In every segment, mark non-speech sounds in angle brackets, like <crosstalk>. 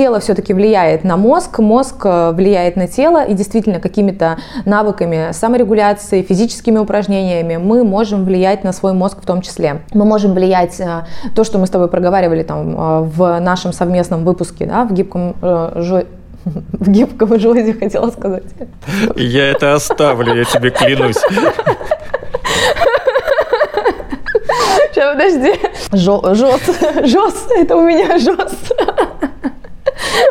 тело все-таки влияет на мозг, мозг э, влияет на тело, и действительно какими-то навыками саморегуляции, физическими упражнениями мы можем влиять на свой мозг в том числе. Мы можем влиять э, то, что мы с тобой проговаривали там э, в нашем совместном выпуске, да, в гибком <laughs> в гибком желуде хотела сказать. Я это оставлю, я тебе клянусь. Сейчас, подожди. Жос, жос, это у меня жос.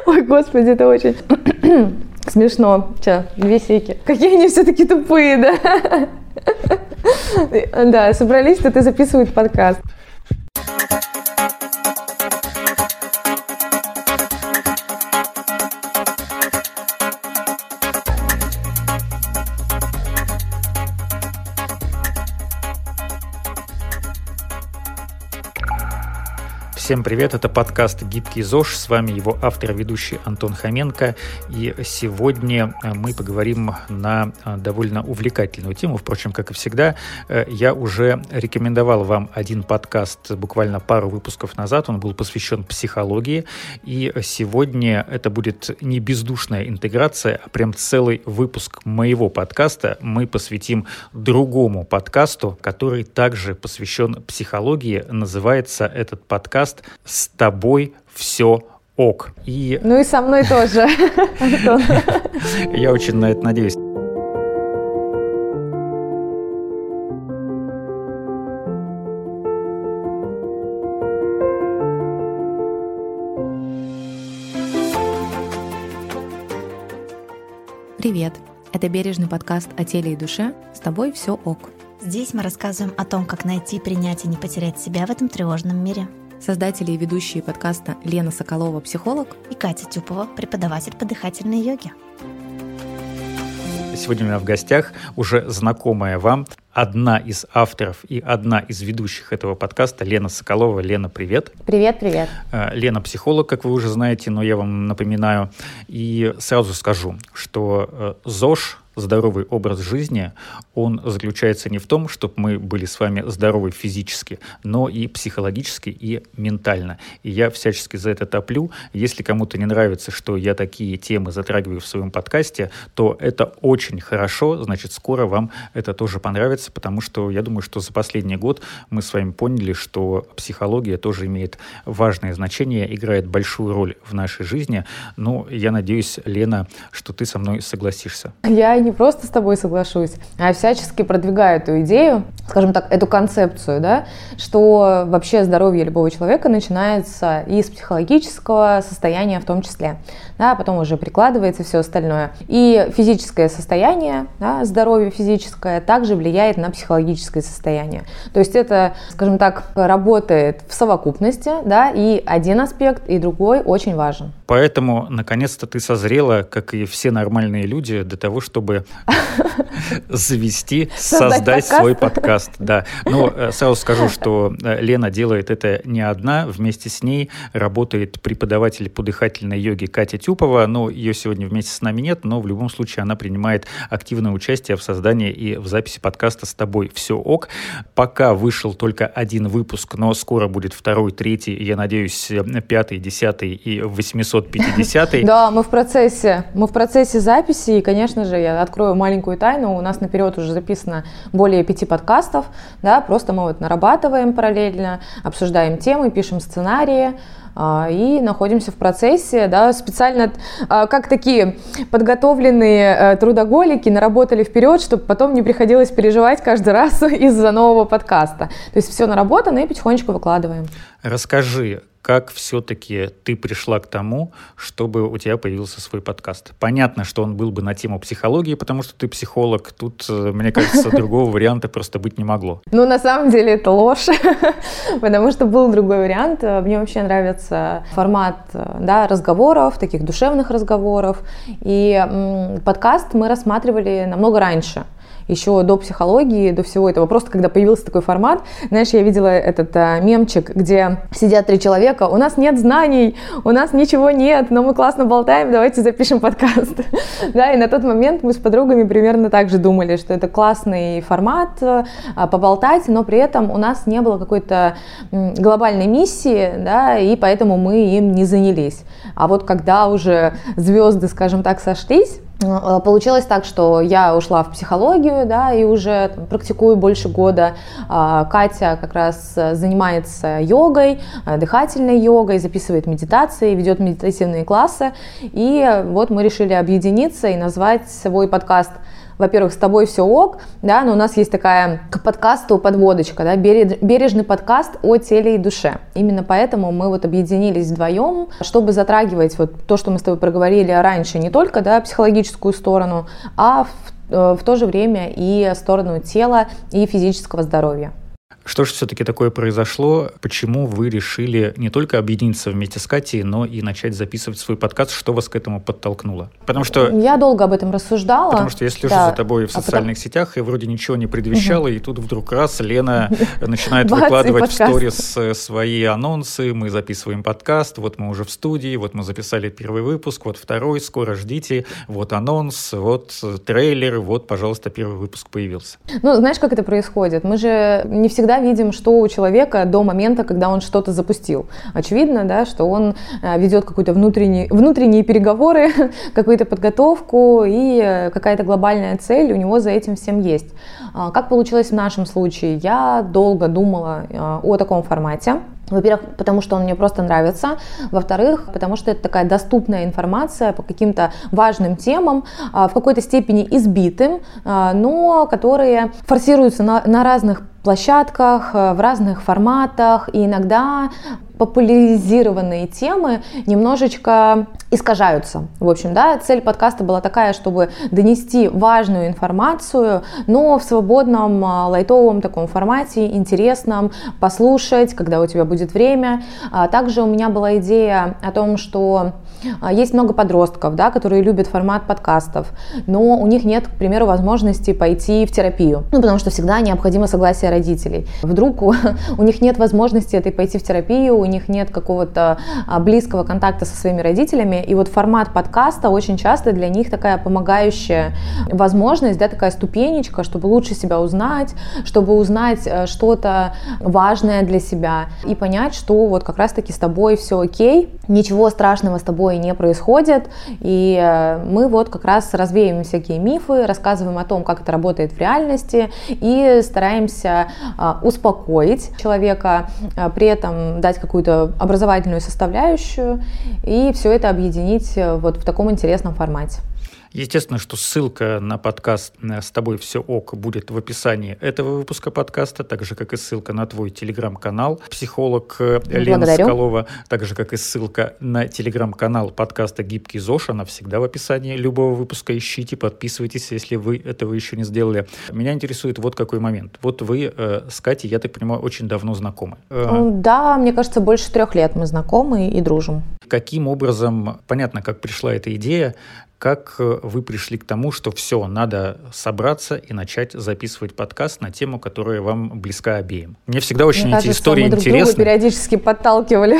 Ой, господи, это очень <clears throat> смешно. Сейчас, две сейки. Какие они все-таки тупые, да? <laughs> Да, собрались тут и записывают подкаст. Всем привет, это подкаст «Гибкий ЗОЖ», с вами его автор и ведущий Антон Хоменко, и сегодня э, мы поговорим на э, довольно увлекательную тему, впрочем, как и всегда, э, я уже рекомендовал вам один подкаст буквально пару выпусков назад, он был посвящен психологии, и сегодня это будет не бездушная интеграция, а прям целый выпуск моего подкаста. Мы посвятим другому подкасту, который также посвящен психологии, называется этот подкаст «С тобой все ок». И... Ну и со мной тоже, <laughs> Антон. <laughs> Я очень на это надеюсь. Привет! Это бережный подкаст о теле и душе. С тобой все ок. Здесь мы рассказываем о том, как найти, принять и не потерять себя в этом тревожном мире создатели и ведущие подкаста Лена Соколова, психолог, и Катя Тюпова, преподаватель по дыхательной йоге. Сегодня у меня в гостях уже знакомая вам одна из авторов и одна из ведущих этого подкаста Лена Соколова. Лена, привет. Привет, привет. Э, Лена психолог, как вы уже знаете, но я вам напоминаю. И сразу скажу, что э, ЗОЖ здоровый образ жизни, он заключается не в том, чтобы мы были с вами здоровы физически, но и психологически и ментально. И я всячески за это топлю. Если кому-то не нравится, что я такие темы затрагиваю в своем подкасте, то это очень хорошо, значит, скоро вам это тоже понравится, потому что я думаю, что за последний год мы с вами поняли, что психология тоже имеет важное значение, играет большую роль в нашей жизни. Ну, я надеюсь, Лена, что ты со мной согласишься. Я не просто с тобой соглашусь, а всячески продвигаю эту идею, скажем так, эту концепцию, да, что вообще здоровье любого человека начинается из психологического состояния в том числе, да, а потом уже прикладывается все остальное. И физическое состояние, да, здоровье физическое также влияет на психологическое состояние. То есть это, скажем так, работает в совокупности, да, и один аспект, и другой очень важен. Поэтому, наконец-то, ты созрела, как и все нормальные люди, для того, чтобы завести, создать свой подкаст. Да. Но э, сразу скажу, что э, Лена делает это не одна. Вместе с ней работает преподаватель по дыхательной йоге Катя Тюпова. Но ее сегодня вместе с нами нет, но в любом случае она принимает активное участие в создании и в записи подкаста «С тобой все ок». Пока вышел только один выпуск, но скоро будет второй, третий, я надеюсь, пятый, десятый и 850. <laughs> Да, мы в процессе, мы в процессе записи, и, конечно же, я открою маленькую тайну, у нас наперед уже записано более пяти подкастов, да, просто мы вот нарабатываем параллельно, обсуждаем темы, пишем сценарии, а, и находимся в процессе, да, специально а, как такие подготовленные э, трудоголики наработали вперед, чтобы потом не приходилось переживать каждый <laughs> раз из-за нового подкаста. То есть все наработано и потихонечку выкладываем. Расскажи, как все-таки ты пришла к тому, чтобы у тебя появился свой подкаст? Понятно, что он был бы на тему психологии, потому что ты психолог. Тут, э, мне кажется, <laughs> другого варианта просто быть не могло. Ну, на самом деле это ложь, <laughs> потому что был другой вариант. Мне вообще нравится формат да, разговоров, таких душевных разговоров. И подкаст мы рассматривали намного раньше. Еще до психологии, до всего этого. Просто когда появился такой формат, знаешь, я видела этот а, мемчик, где сидят три человека, у нас нет знаний, у нас ничего нет, но мы классно болтаем, давайте запишем подкаст. <laughs> да, и на тот момент мы с подругами примерно так же думали, что это классный формат, а, поболтать, но при этом у нас не было какой-то глобальной миссии, да, и поэтому мы им не занялись. А вот когда уже звезды, скажем так, сошлись, Получилось так, что я ушла в психологию, да, и уже практикую больше года. А, Катя как раз занимается йогой, э, дыхательной йогой, записывает медитации, ведет медитативные классы. И вот мы решили объединиться и назвать свой подкаст – во-первых, с тобой все ок, да, но у нас есть такая к подкасту подводочка, да, бережный подкаст о теле и душе. Именно поэтому мы вот объединились вдвоем, чтобы затрагивать вот то, что мы с тобой проговорили раньше, не только, да, психологическую сторону, а в, э, в то же время и сторону тела и физического здоровья. Что же все-таки такое произошло? Почему вы решили не только объединиться вместе с Катей, но и начать записывать свой подкаст? Что вас к этому подтолкнуло? Потому что... Я долго об этом рассуждала. Потому что я слежу да. за тобой в социальных а потом... сетях, и вроде ничего не предвещало, угу. и тут вдруг раз Лена <laughs> начинает выкладывать в сторис э, свои анонсы, мы записываем подкаст, вот мы уже в студии, вот мы записали первый выпуск, вот второй, скоро ждите, вот анонс, вот трейлер, вот, пожалуйста, первый выпуск появился. Ну, знаешь, как это происходит? Мы же не всегда видим, что у человека до момента, когда он что-то запустил. Очевидно, да, что он э, ведет какие-то внутренние, внутренние переговоры, <laughs> какую-то подготовку и э, какая-то глобальная цель у него за этим всем есть. А, как получилось в нашем случае? Я долго думала э, о таком формате. Во-первых, потому что он мне просто нравится. Во-вторых, потому что это такая доступная информация по каким-то важным темам, а, в какой-то степени избитым, а, но которые форсируются на, на разных площадках, э, в разных форматах, и иногда популяризированные темы немножечко искажаются. В общем, да, цель подкаста была такая, чтобы донести важную информацию, но в свободном, а, лайтовом таком формате, интересном, послушать, когда у тебя будет время. А также у меня была идея о том, что есть много подростков, да, которые любят формат подкастов, но у них нет, к примеру, возможности пойти в терапию, ну, потому что всегда необходимо согласие родителей. Вдруг у, <laughs> у них нет возможности этой пойти в терапию, у них нет какого-то а, близкого контакта со своими родителями, и вот формат подкаста очень часто для них такая помогающая возможность, да, такая ступенечка, чтобы лучше себя узнать, чтобы узнать э, что-то важное для себя и понять, что вот как раз-таки с тобой все окей, ничего страшного с тобой не происходит, и э, мы вот как раз развеем всякие мифы, рассказываем о том, как это работает в реальности, и стараемся а, успокоить человека, а, при этом дать какую-то образовательную составляющую, и все это объединить э, вот в таком интересном формате. Естественно, что ссылка на подкаст э, «С тобой все ок» будет в описании этого выпуска подкаста, так же, как и ссылка на твой телеграм-канал «Психолог э, Лена Благодарю. Скалова», так же, как и ссылка на телеграм-канал подкаста «Гибкий ЗОЖ», она всегда в описании любого выпуска. Ищите, подписывайтесь, если вы этого еще не сделали. Меня интересует вот какой момент. Вот вы э, с Катей, я так понимаю, очень давно знакомы. Э, да, мне кажется, больше трех лет мы знакомы и дружим. Каким образом, понятно, как пришла эта идея, как э, вы пришли к тому, что все, надо собраться и начать записывать подкаст на тему, которая вам близка обеим? Мне всегда очень Мне эти кажется, истории мы друг интересны. Друга периодически подталкивали.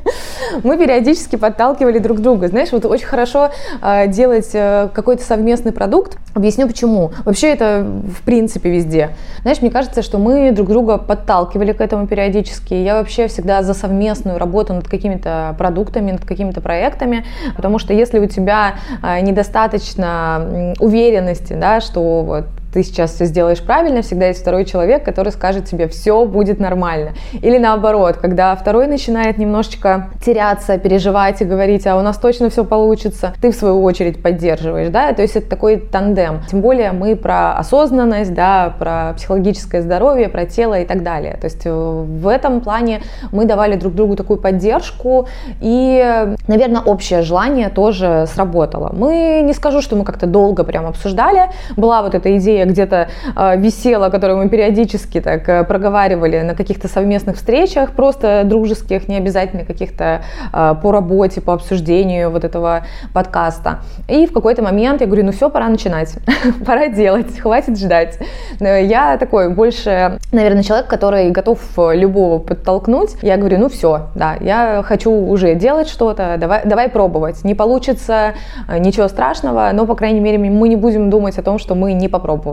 <laughs> мы периодически подталкивали друг друга. Знаешь, вот очень хорошо э, делать э, какой-то совместный продукт. Объясню почему. Вообще это в принципе везде. Знаешь, мне кажется, что мы друг друга подталкивали к этому периодически. Я вообще всегда за совместную работу над какими-то продуктами, над какими-то проектами, потому что если у тебя недостаточно уверенности, да, что вот ты сейчас все сделаешь правильно, всегда есть второй человек, который скажет тебе, все будет нормально. Или наоборот, когда второй начинает немножечко теряться, переживать и говорить, а у нас точно все получится, ты в свою очередь поддерживаешь, да, то есть это такой тандем. Тем более мы про осознанность, да, про психологическое здоровье, про тело и так далее. То есть э, в этом плане мы давали друг другу такую поддержку и, наверное, общее желание тоже сработало. Мы не скажу, что мы как-то долго прям обсуждали, была вот эта идея идея где-то э, висела, которую мы периодически так э, проговаривали на каких-то совместных встречах, просто дружеских, не обязательно каких-то э, по работе, по обсуждению вот этого подкаста. И в какой-то момент я говорю, ну все, пора начинать, <laughs> пора делать, хватит ждать. Я такой больше, наверное, человек, который готов любого подтолкнуть. Я говорю, ну все, да, я хочу уже делать что-то, давай, давай пробовать. Не получится, ничего страшного, но, по крайней мере, мы не будем думать о том, что мы не попробовали.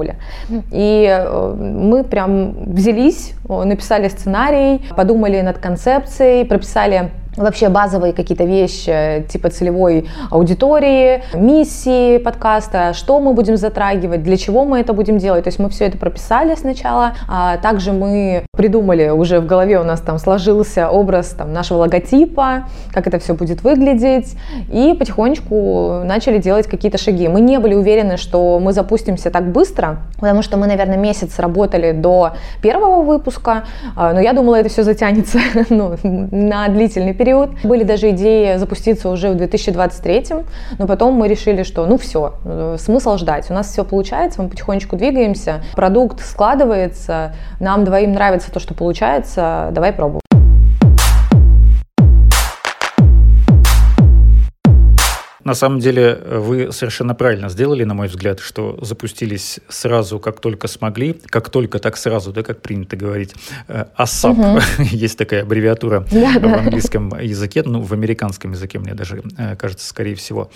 И э, мы прям взялись, написали сценарий, подумали над концепцией, прописали вообще базовые какие-то вещи типа целевой аудитории, миссии подкаста, что мы будем затрагивать, для чего мы это будем делать. То есть мы все это прописали сначала, а также мы придумали, уже в голове у нас там сложился образ там, нашего логотипа, как это все будет выглядеть, и потихонечку начали делать какие-то шаги. Мы не были уверены, что мы запустимся так быстро, потому что мы, наверное, месяц работали до первого выпуска, а, но я думала, это все затянется <laughs> ну, на длительный период период. Были даже идеи запуститься уже в 2023, но потом мы решили, что ну все, э, смысл ждать. У нас все получается, мы потихонечку двигаемся, продукт складывается, нам двоим нравится то, что получается, давай пробуем. На самом деле вы совершенно правильно сделали, на мой взгляд, что запустились сразу, как только смогли, как только, так сразу, да, как принято говорить. ASAP, <laughs> угу. есть такая аббревиатура да, в да. английском языке, ну, в американском языке, мне даже э, кажется, скорее всего.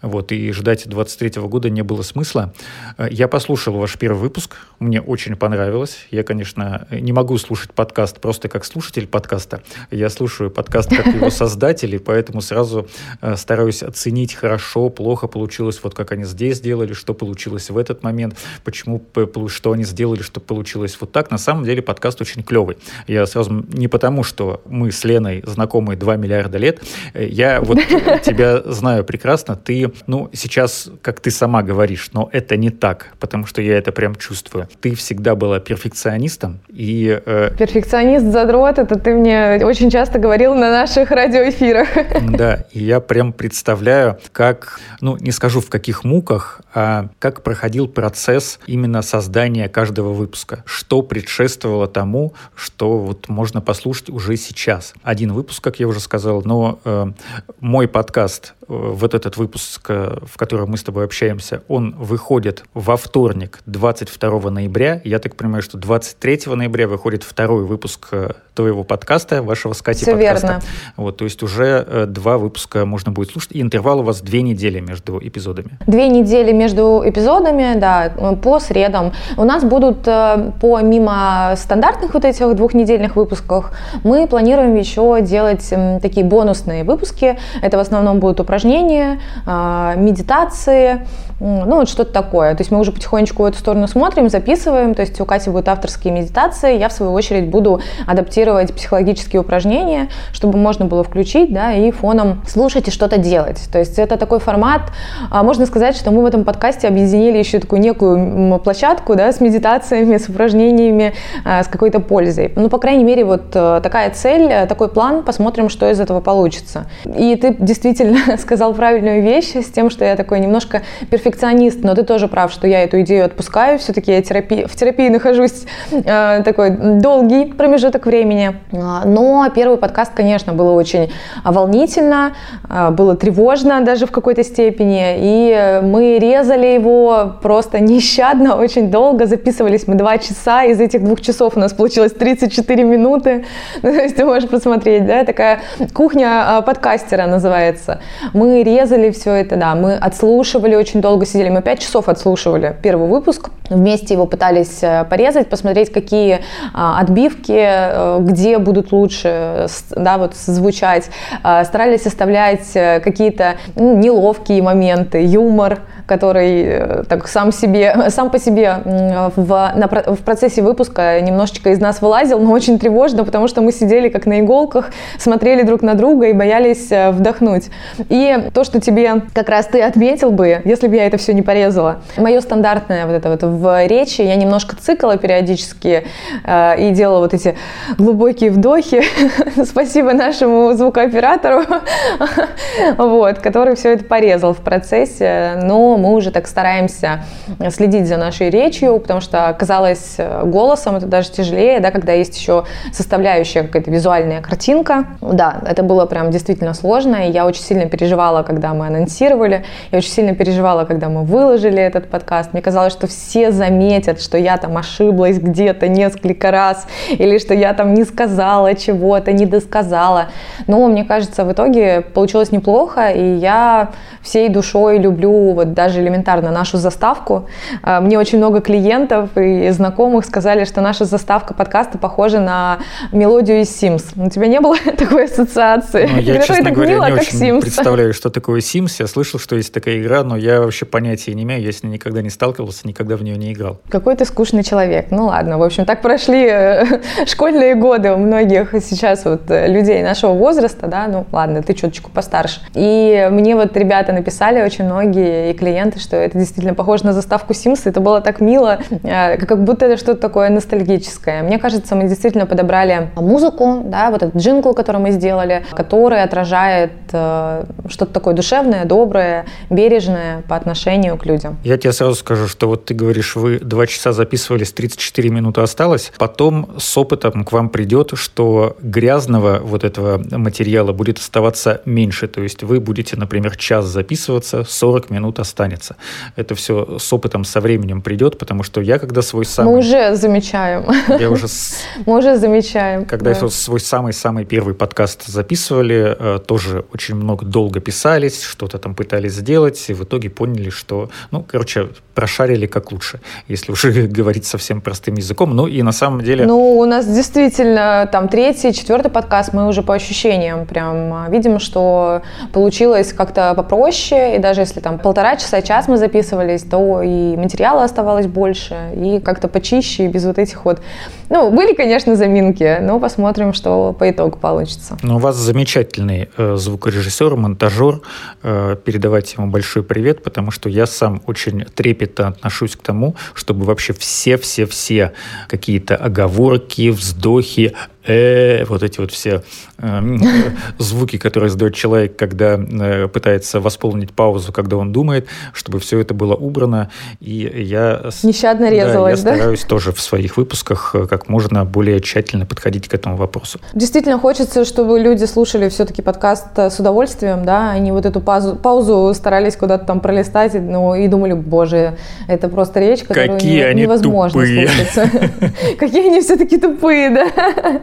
Вот, и ждать 23 года не было смысла. Э, я послушал ваш первый выпуск, мне очень понравилось. Я, конечно, не могу слушать подкаст просто как слушатель подкаста. Я слушаю подкаст как его <laughs> создатель, и поэтому сразу э, стараюсь оценить хорошо, плохо получилось, вот как они здесь сделали, что получилось в этот момент, почему, что они сделали, что получилось вот так. На самом деле подкаст очень клевый. Я сразу не потому, что мы с Леной знакомы 2 миллиарда лет, я вот <laughs> тебя знаю прекрасно, ты, ну, сейчас, как ты сама говоришь, но это не так, потому что я это прям чувствую. Ты всегда была перфекционистом и... Э... Перфекционист, задрот, это ты мне очень часто говорил на наших радиоэфирах. Да, и я прям представляю, как, ну, не скажу в каких муках, а как проходил процесс именно создания каждого выпуска. Что предшествовало тому, что вот можно послушать уже сейчас. Один выпуск, как я уже сказал, но э, мой подкаст вот этот выпуск, э, в котором мы с тобой общаемся, он выходит во вторник, 22 ноября. Я так понимаю, что 23 ноября выходит второй выпуск э, твоего подкаста, вашего с Катей Все подкаста. Верно. Вот, то есть уже э, два выпуска можно будет слушать. И интервал у вас две недели между эпизодами. Две недели между эпизодами, да, по средам. У нас будут помимо стандартных вот этих двухнедельных выпусков, мы планируем еще делать такие бонусные выпуски. Это в основном будут упражнения а, медитации, ну вот что-то такое. То есть мы уже потихонечку в эту сторону смотрим, записываем. То есть у Кати будут авторские медитации, я в свою очередь буду адаптировать психологические упражнения, чтобы можно было включить, да, и фоном слушать и что-то делать. То есть это такой формат. А, можно сказать, что мы в этом подкасте объединили еще такую некую площадку, да, с медитациями, с упражнениями, а, с какой-то пользой. Ну, по крайней мере, вот э, такая цель, э, такой план, посмотрим, что из этого получится. И ты действительно <laughs> сказал правильную вещь с тем, что я такой немножко перфекционист, но ты тоже прав, что я эту идею отпускаю. Все-таки я терапии, в терапии нахожусь э, такой долгий промежуток времени. А, но первый подкаст, конечно, было очень волнительно, э, было тревожно даже в какой-то степени. И мы резали его просто нещадно, <laughs> очень долго. Записывались мы два часа. Из этих двух часов у нас получилось 34 минуты. <laughs> Ну, то есть ты можешь посмотреть, да, такая кухня подкастера называется. Мы резали все это, да, мы отслушивали очень долго, сидели, мы пять часов отслушивали первый выпуск, вместе его пытались э, порезать, посмотреть, какие а, отбивки, э, где будут лучше, да, вот звучать, а, старались оставлять э, какие-то ну, неловкие моменты, юмор, который так сам себе, <laughs> сам по себе в, на, в процессе выпуска немножечко из нас вылазил, но очень тревожно, потому что мы сидели как на иголках, смотрели друг на друга и боялись вдохнуть. И то, что тебе как раз ты отметил бы, если бы я это все не порезала. Мое стандартное вот это вот в речи, я немножко цикла периодически э, и делала вот эти глубокие вдохи. <laughs> Спасибо нашему звукооператору, <laughs> вот, который все это порезал в процессе. Но мы уже так стараемся следить за нашей речью, потому что казалось голосом это даже тяжелее, да, когда есть еще составляющая какая-то визуальная картинка. Да, это было прям действительно сложно, и я очень сильно переживала, когда мы анонсировали, я очень сильно переживала, когда мы выложили этот подкаст. Мне казалось, что все заметят, что я там ошиблась где-то несколько раз, или что я там не сказала чего-то, не досказала. Но мне кажется, в итоге получилось неплохо, и я всей душой люблю вот даже элементарно нашу заставку. А, мне очень много клиентов и знакомых сказали, что наша заставка подкаста похожа на мелодию из Sims. У тебя не было <laughs> такой ассоциации? Ну, я, честно говоря, мило, не очень Sims. представляю, что такое Sims. Я слышал, что есть такая игра, но я вообще понятия не имею. Я с ней никогда не сталкивался, никогда в нее не играл. Какой ты скучный человек. Ну ладно, в общем, так прошли э, <laughs> школьные годы у многих сейчас вот э, людей нашего возраста, да, ну ладно, ты чуточку постарше. И мне вот ребята написали очень многие и клиенты, что это действительно похоже на заставку Sims. Это было так мило, э, как будто это что-то такое ностальгическое. Мне кажется, мы действительно подобрали музыку, да, вот этот джингл, который мы сделали, который отражает что-то такое душевное, доброе, бережное по отношению к людям. Я тебе сразу скажу, что вот ты говоришь, вы два часа записывались, 34 минуты осталось, потом с опытом к вам придет, что грязного вот этого материала будет оставаться меньше, то есть вы будете, например, час записываться, 40 минут останется. Это все с опытом, со временем придет, потому что я когда свой самый... Мы уже замечаем. Я уже... <laughs> Мы уже замечаем. Когда да. я свой самый-самый первый подкаст записывали, э, тоже очень много долго писались, что-то там пытались сделать, и в итоге поняли, что, ну, короче, прошарили как лучше, если уже <laughs> говорить совсем простым языком. Ну и на самом деле... Ну, у нас действительно там третий, четвертый подкаст, мы уже по ощущениям прям а, видим, что получилось как-то попроще, и даже если там полтора часа, час мы записывались, то и материала оставалось больше, и как-то почище, без вот этих вот... Ну, были, конечно, заминки, но посмотрим, что по итогу получится. Ну, у вас замечательный э, звукорежиссер, монтажер. Э, передавайте ему большой привет, потому что я сам очень трепетно отношусь к тому, чтобы вообще все-все-все какие-то оговорки, вздохи, э, вот эти вот все э, <laughs> звуки, которые издает человек, когда э, пытается восполнить паузу, когда он думает, чтобы все это было убрано. И я, Нещадно резалось, да? Я стараюсь тоже в своих выпусках э, как можно более тщательно подходить к этому вопросу. Действительно хочется, чтобы люди слушали все-таки подкаст э, с удовольствием, да, они вот эту паузу, паузу старались куда-то там пролистать, ну, и думали, боже, это просто речь, которую Какие не, они невозможно тупые. слушать. <laughs> Какие они все-таки тупые, да?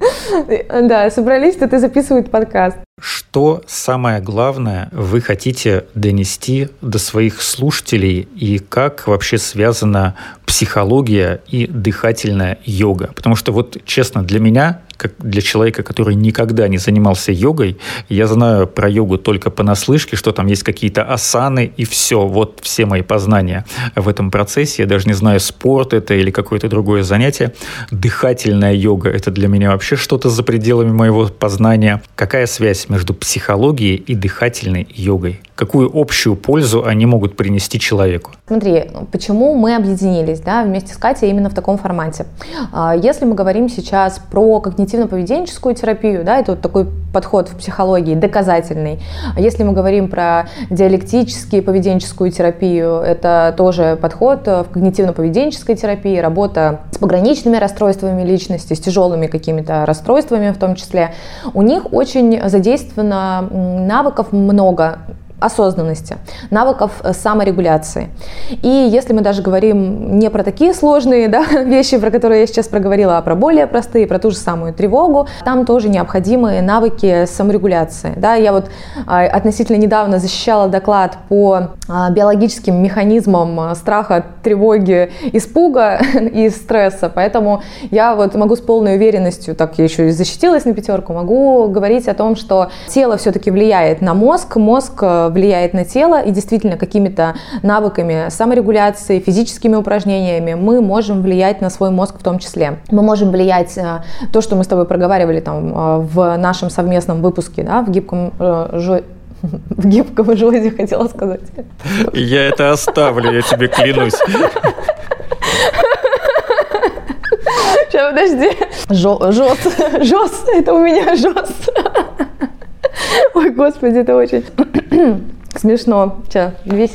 <laughs> Да, собрались тут и записывают подкаст. Что самое главное вы хотите донести до своих слушателей и как вообще связана психология и дыхательная йога? Потому что вот честно, для меня как для человека, который никогда не занимался йогой, я знаю про йогу только понаслышке, что там есть какие-то асаны и все. Вот все мои познания в этом процессе. Я даже не знаю, спорт это или какое-то другое занятие. Дыхательная йога – это для меня вообще что-то за пределами моего познания. Какая связь между психологией и дыхательной йогой? Какую общую пользу они могут принести человеку? Смотри, почему мы объединились да, вместе с Катей именно в таком формате. А, если мы говорим сейчас про когнитивно-поведенческую терапию, да, это вот такой подход в психологии доказательный. А если мы говорим про диалектическую поведенческую терапию, это тоже подход в когнитивно-поведенческой терапии, работа с пограничными расстройствами личности, с тяжелыми какими-то расстройствами в том числе. У них очень задействовано навыков много, осознанности, навыков э, саморегуляции. И если мы даже говорим не про такие сложные да, <laughs> вещи, про которые я сейчас проговорила, а про более простые, про ту же самую тревогу, там тоже необходимы навыки саморегуляции. Да, я вот а, относительно недавно защищала доклад по а, биологическим механизмам а, страха, тревоги, испуга <laughs> и стресса, поэтому я вот могу с полной уверенностью, так я еще и защитилась на пятерку, могу говорить о том, что тело все-таки влияет на мозг, мозг э, влияет на тело, и действительно какими-то навыками саморегуляции, физическими упражнениями мы можем влиять на свой мозг в том числе. Мы можем влиять э, то, что мы с тобой проговаривали там э, в нашем совместном выпуске, да, в гибком э, <laughs> в гибком желуде хотела сказать. Я это оставлю, я тебе клянусь. подожди. Жос, жос, <laughs> это у меня жос. Ой, господи, это очень <coughs> смешно. Сейчас, две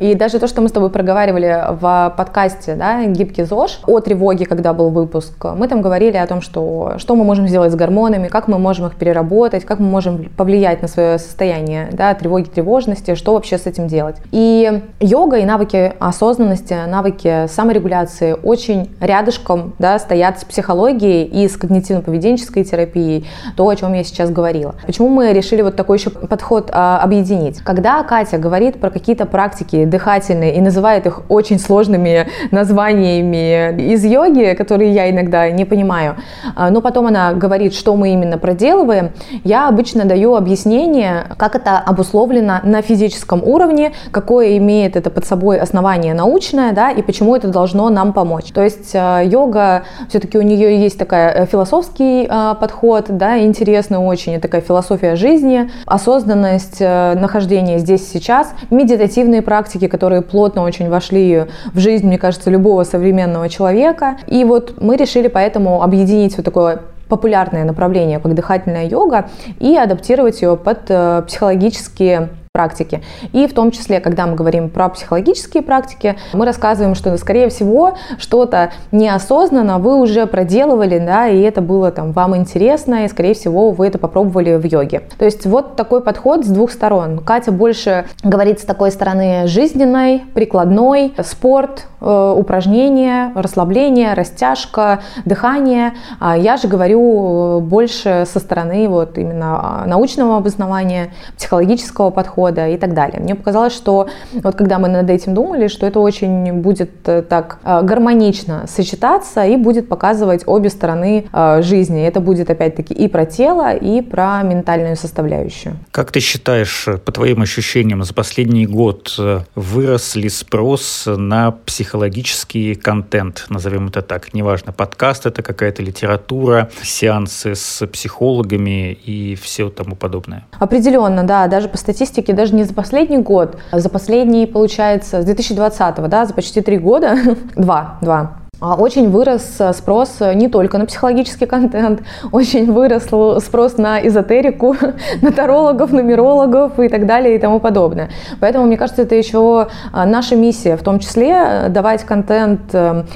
И даже то, что мы с тобой проговаривали в подкасте, да, «Гибкий ЗОЖ», о тревоге, когда был выпуск, мы там говорили о том, что, что мы можем сделать с гормонами, как мы можем их переработать, как мы можем повлиять на свое состояние, да, тревоги, тревожности, что вообще с этим делать. И йога и навыки осознанности, навыки саморегуляции очень рядышком, да, стоят с психологией и с когнитивно-поведенческой терапией, то, о чем я сейчас говорила. Почему мы решили вот такой еще подход а, объединить? Когда Катя говорит про какие-то практики дыхательные и называет их очень сложными названиями из йоги, которые я иногда не понимаю. А, но потом она говорит, что мы именно проделываем. Я обычно даю объяснение, как это обусловлено на физическом уровне, какое имеет это под собой основание научное, да, и почему это должно нам помочь. То есть а, йога, все-таки у нее есть такая э, философский а, подход, да, интересный очень, такая философия жизни, осознанность, э, нахождение здесь сейчас, медитативные практики, практики, которые плотно очень вошли в жизнь, мне кажется, любого современного человека. И вот мы решили поэтому объединить вот такое популярное направление, как дыхательная йога, и адаптировать ее под э, психологические практики. И в том числе, когда мы говорим про психологические практики, мы рассказываем, что, скорее всего, что-то неосознанно вы уже проделывали, да, и это было там вам интересно, и, скорее всего, вы это попробовали в йоге. То есть вот такой подход с двух сторон. Катя больше говорит с такой стороны жизненной, прикладной, спорт, э, упражнения, расслабление, растяжка, дыхание. А я же говорю э, больше со стороны вот именно научного обоснования, психологического подхода, подхода и так далее. Мне показалось, что вот когда мы над этим думали, что это очень будет э, так э, гармонично сочетаться и будет показывать обе стороны э, жизни. Это будет опять-таки и про тело, и про ментальную составляющую. Как ты считаешь, по твоим ощущениям, за последний год вырос ли спрос на психологический контент, назовем это так, неважно, подкаст это какая-то литература, сеансы с психологами и все тому подобное? Определенно, да, даже по статистике статистики даже не за последний год, а за последний, получается, с 2020, да, за почти три года, <laughs> два, два, очень вырос э, спрос э, не только на психологический контент, <laughs> очень вырос спрос на эзотерику, <laughs> на тарологов, нумерологов и так далее и тому подобное. Поэтому, мне кажется, это еще э, наша миссия, в том числе давать контент,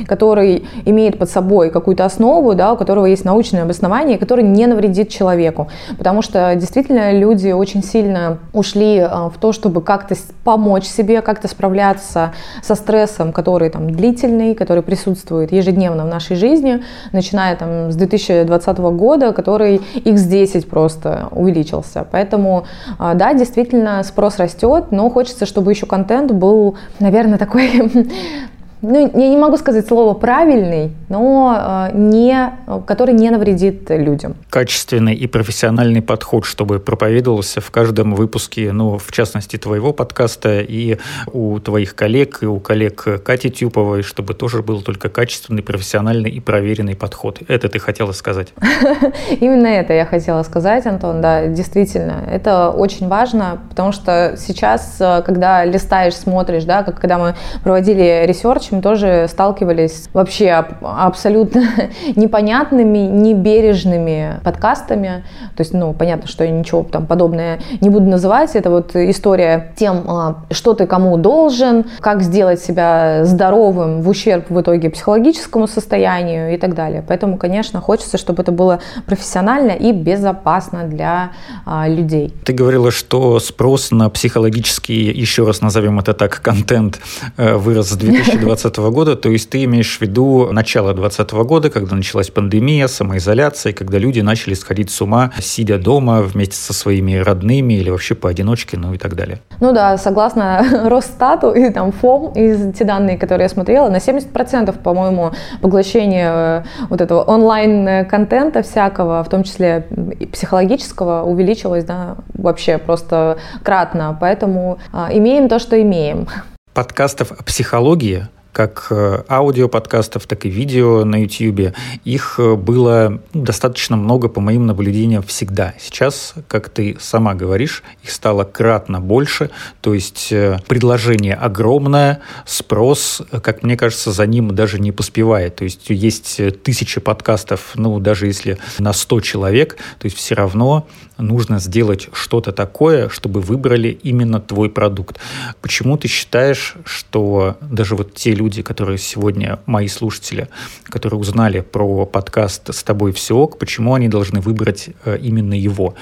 который имеет под собой какую-то основу, да, у которого есть научное обоснование, который не навредит человеку. Потому что действительно люди очень сильно ушли в то, чтобы как-то помочь себе, как-то справляться со стрессом, который там длительный, который присутствует присутствует ежедневно в нашей жизни, начиная там с 2020 года, который x10 просто увеличился. Поэтому, а, да, действительно, спрос растет, но хочется, чтобы еще контент был, наверное, такой <laughs> ну, я не могу сказать слово правильный, но э, не, который не навредит людям. Качественный и профессиональный подход, чтобы проповедовался в каждом выпуске, ну, в частности, твоего подкаста и у твоих коллег, и у коллег Кати Тюповой, чтобы тоже был только качественный, профессиональный и проверенный подход. Это ты хотела сказать? <laughs> Именно это я хотела сказать, Антон, да, действительно. Это очень важно, потому что сейчас, э, когда листаешь, смотришь, да, как когда мы проводили research, общем, тоже сталкивались вообще абсолютно <laughs> непонятными, небережными подкастами. То есть, ну, понятно, что я ничего там подобное не буду называть. Это вот история тем, а, что ты кому должен, как сделать себя здоровым в ущерб в итоге психологическому состоянию и так далее. Поэтому, конечно, хочется, чтобы это было профессионально и безопасно для а, людей. Ты говорила, что спрос на психологический, еще раз назовем это так, контент э, вырос с 2020 <laughs> 2020 года, то есть ты имеешь в виду начало 2020 года, когда началась пандемия, самоизоляция, когда люди начали сходить с ума, сидя дома вместе со своими родными или вообще поодиночке, ну и так далее. Ну да, согласно <laughs> Росстату и там ФОМ, из те данные, которые я смотрела, на 70%, по-моему, поглощение э, вот этого онлайн-контента всякого, в том числе психологического, увеличилось, да, вообще просто кратно. Поэтому а, имеем то, что имеем. Подкастов о психологии как э, аудиоподкастов, так и видео на YouTube. Их э, было достаточно много, по моим наблюдениям, всегда. Сейчас, как ты сама говоришь, их стало кратно больше, то есть э, предложение огромное, спрос, как мне кажется, за ним даже не поспевает. То есть есть тысячи подкастов, ну, даже если на 100 человек, то есть все равно нужно сделать что-то такое, чтобы выбрали именно твой продукт. Почему ты считаешь, что даже вот те люди, которые сегодня мои слушатели, которые узнали про подкаст «С тобой все ок», почему они должны выбрать э, именно его?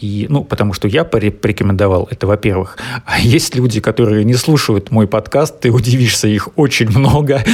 И, ну, потому что я порекомендовал это, во-первых. А есть люди, которые не слушают мой подкаст, ты удивишься, их очень много. <laughs>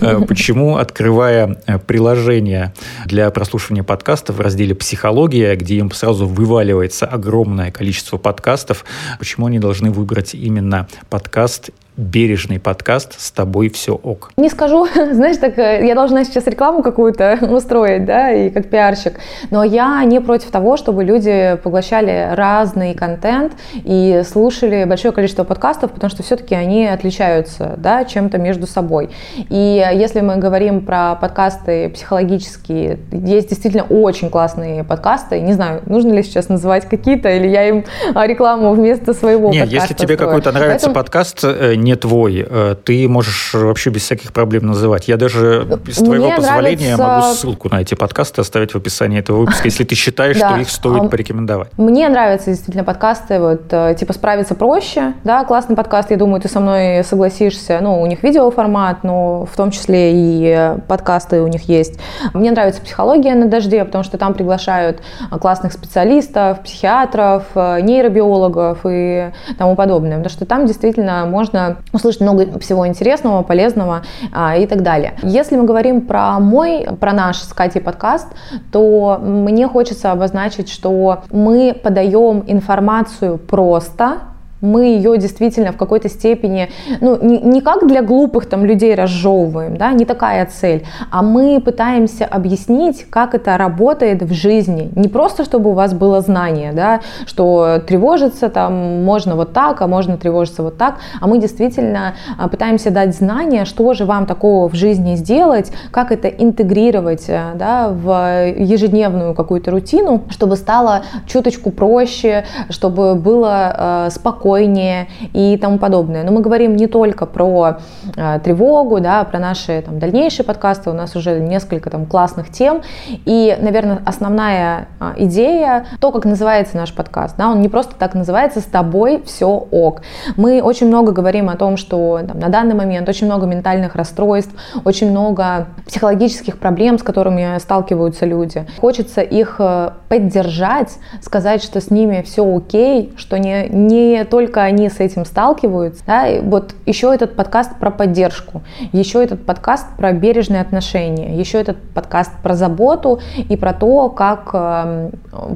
Э, почему, открывая э, приложение для прослушивания подкаста в разделе «Психология», где им сразу вываливается огромное количество подкастов, почему они должны выбрать именно подкаст бережный подкаст «С тобой все ок». Не скажу, <laughs> знаешь, так э, я должна сейчас рекламу какую-то <laughs> устроить, да, и как пиарщик, но я не против того, чтобы люди поглощали разный контент и слушали большое количество подкастов, потому что все-таки они отличаются, да, чем-то между собой. И если мы говорим про подкасты психологические, есть действительно очень классные подкасты, не знаю, нужно ли сейчас называть какие-то, или я им а, рекламу вместо своего Нет, подкаста если тебе какой-то нравится Поэтому... подкаст, э, не твой, э, ты можешь вообще без всяких проблем называть. Я даже с твоего Мне позволения нравится... могу ссылку на эти подкасты оставить в описании этого выпуска, если ты считаешь, что их стоит порекомендовать. Мне нравятся действительно подкасты, вот э, типа «Справиться проще», да, классный подкаст, я думаю, ты со мной согласишься. Ну, у них видеоформат, но в том числе и подкасты у них есть. Мне нравится «Психология на дожде», потому что там приглашают классных специалистов, психиатров, э, нейробиологов и тому подобное, потому что там действительно можно услышать много всего интересного, полезного а, и так далее. Если мы говорим про мой, про наш с Катей подкаст, то мне хочется обозначить, что мы подаем информацию просто, мы ее действительно в какой-то степени, ну, не, не как для глупых там людей разжевываем, да, не такая цель, а мы пытаемся объяснить, как это работает в жизни. Не просто, чтобы у вас было знание, да, что тревожиться там можно вот так, а можно тревожиться вот так, а мы действительно а, пытаемся дать знание, что же вам такого в жизни сделать, как это интегрировать, э, да, в ежедневную какую-то рутину, чтобы стало чуточку проще, чтобы было э, спокойно, спокойнее и тому подобное. Но мы говорим не только про э, тревогу, да, про наши там, дальнейшие подкасты, у нас уже несколько там классных тем. И, наверное, основная э, идея, то, как называется наш подкаст, да, он не просто так называется «С тобой все ок». Мы очень много говорим о том, что там, на данный момент очень много ментальных расстройств, очень много психологических проблем, с которыми сталкиваются люди. Хочется их э, поддержать, сказать, что с ними все окей, что не, не только только они с этим сталкиваются, да, и вот еще этот подкаст про поддержку, еще этот подкаст про бережные отношения, еще этот подкаст про заботу и про то, как э,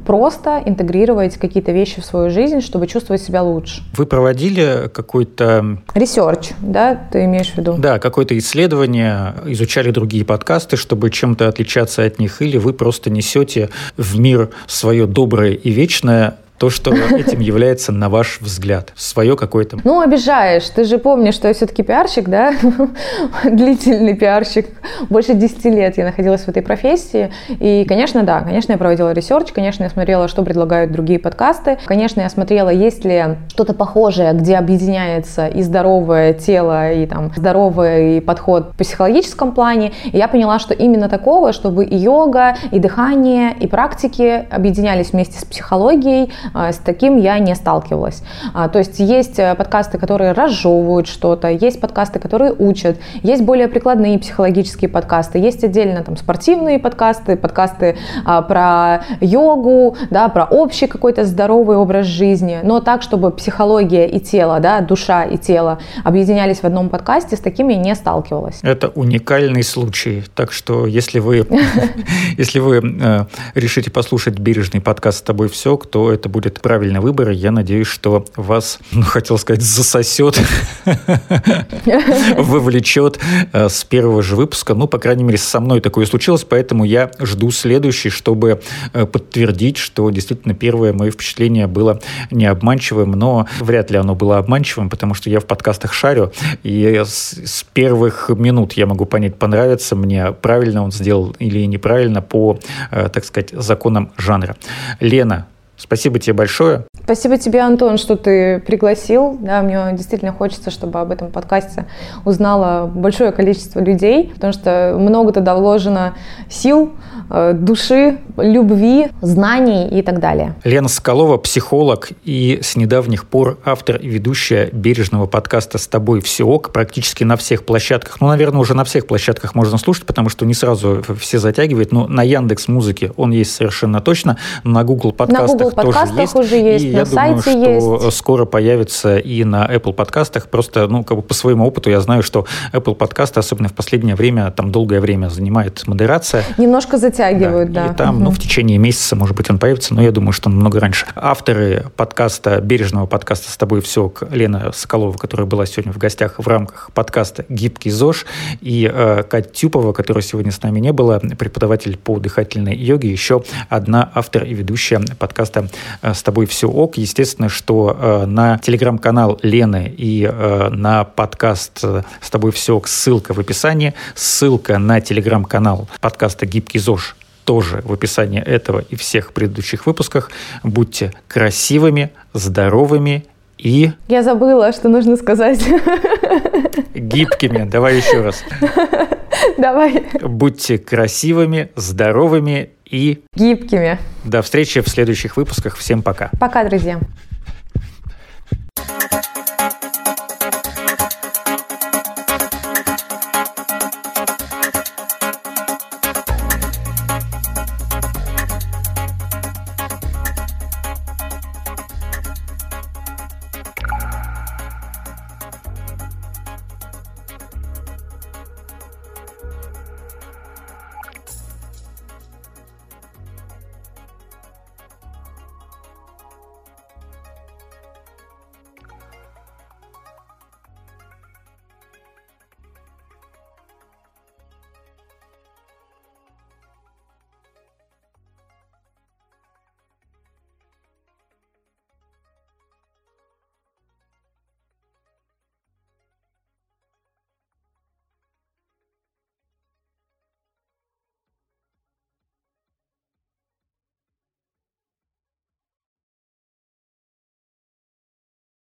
просто интегрировать какие-то вещи в свою жизнь, чтобы чувствовать себя лучше. Вы проводили какой-то... Ресерч, да, ты имеешь в виду? Да, какое-то исследование, изучали другие подкасты, чтобы чем-то отличаться от них, или вы просто несете в мир свое доброе и вечное, то, что этим является, на ваш взгляд, свое какое-то... Ну, обижаешь. Ты же помнишь, что я все-таки пиарщик, да? <laughs> Длительный пиарщик. Больше 10 лет я находилась в этой профессии. И, конечно, да, конечно, я проводила research, конечно, я смотрела, что предлагают другие подкасты. Конечно, я смотрела, есть ли что-то похожее, где объединяется и здоровое тело, и там здоровый подход в психологическом плане. И я поняла, что именно такого, чтобы и йога, и дыхание, и практики объединялись вместе с психологией, с таким я не сталкивалась. А, то есть есть э, подкасты, которые разжевывают что-то, есть подкасты, которые учат, есть более прикладные психологические подкасты, есть отдельно там спортивные подкасты, подкасты а, про йогу, да, про общий какой-то здоровый образ жизни, но так, чтобы психология и тело, да, душа и тело объединялись в одном подкасте, с таким я не сталкивалась. Это уникальный случай, так что если вы, <laughs> если вы э, решите послушать бережный подкаст с тобой все, то это будет правильный выбор. Я надеюсь, что вас, ну, хотел сказать, засосет, <laughs> вовлечет э, с первого же выпуска. Ну, по крайней мере, со мной такое случилось, поэтому я жду следующий, чтобы э, подтвердить, что действительно первое мое впечатление было не обманчивым, но вряд ли оно было обманчивым, потому что я в подкастах шарю, и с, с первых минут я могу понять, понравится мне, правильно он сделал или неправильно по, э, так сказать, законам жанра. Лена, Спасибо тебе большое. Спасибо тебе, Антон, что ты пригласил. Да, мне действительно хочется, чтобы об этом подкасте узнало большое количество людей, потому что много туда вложено сил, э, души, любви, знаний и так далее. Лена Соколова, психолог и с недавних пор автор и ведущая бережного подкаста «С тобой все ок» практически на всех площадках. Ну, наверное, уже на всех площадках можно слушать, потому что не сразу все затягивает. Но на Яндекс Музыке он есть совершенно точно. На Google подкастах Google подкастах есть. уже есть, и на я сайте думаю, что есть. скоро появится и на Apple подкастах. Просто, ну, как бы по своему опыту я знаю, что Apple подкасты, особенно в последнее время, там долгое время занимает модерация. Немножко затягивают, да. И там, ну, в течение месяца, может быть, он появится, но я думаю, что намного раньше. Авторы подкаста, бережного подкаста «С тобой все», Лена Соколова, которая была сегодня в гостях в рамках подкаста «Гибкий ЗОЖ», и э, Кать Тюпова, которая сегодня с нами не была, преподаватель по дыхательной йоге, еще одна автор и ведущая подкаста э, «С тобой все ок». Естественно, что э, на телеграм-канал Лены и э, на подкаст «С тобой все ок» ссылка в описании, ссылка на телеграм-канал подкаста «Гибкий ЗОЖ» тоже в описании этого и всех предыдущих выпусках. Будьте красивыми, здоровыми и... Я забыла, что нужно сказать. Гибкими. Давай еще раз. Давай. Будьте красивыми, здоровыми и... Гибкими. До встречи в следующих выпусках. Всем пока. Пока, друзья.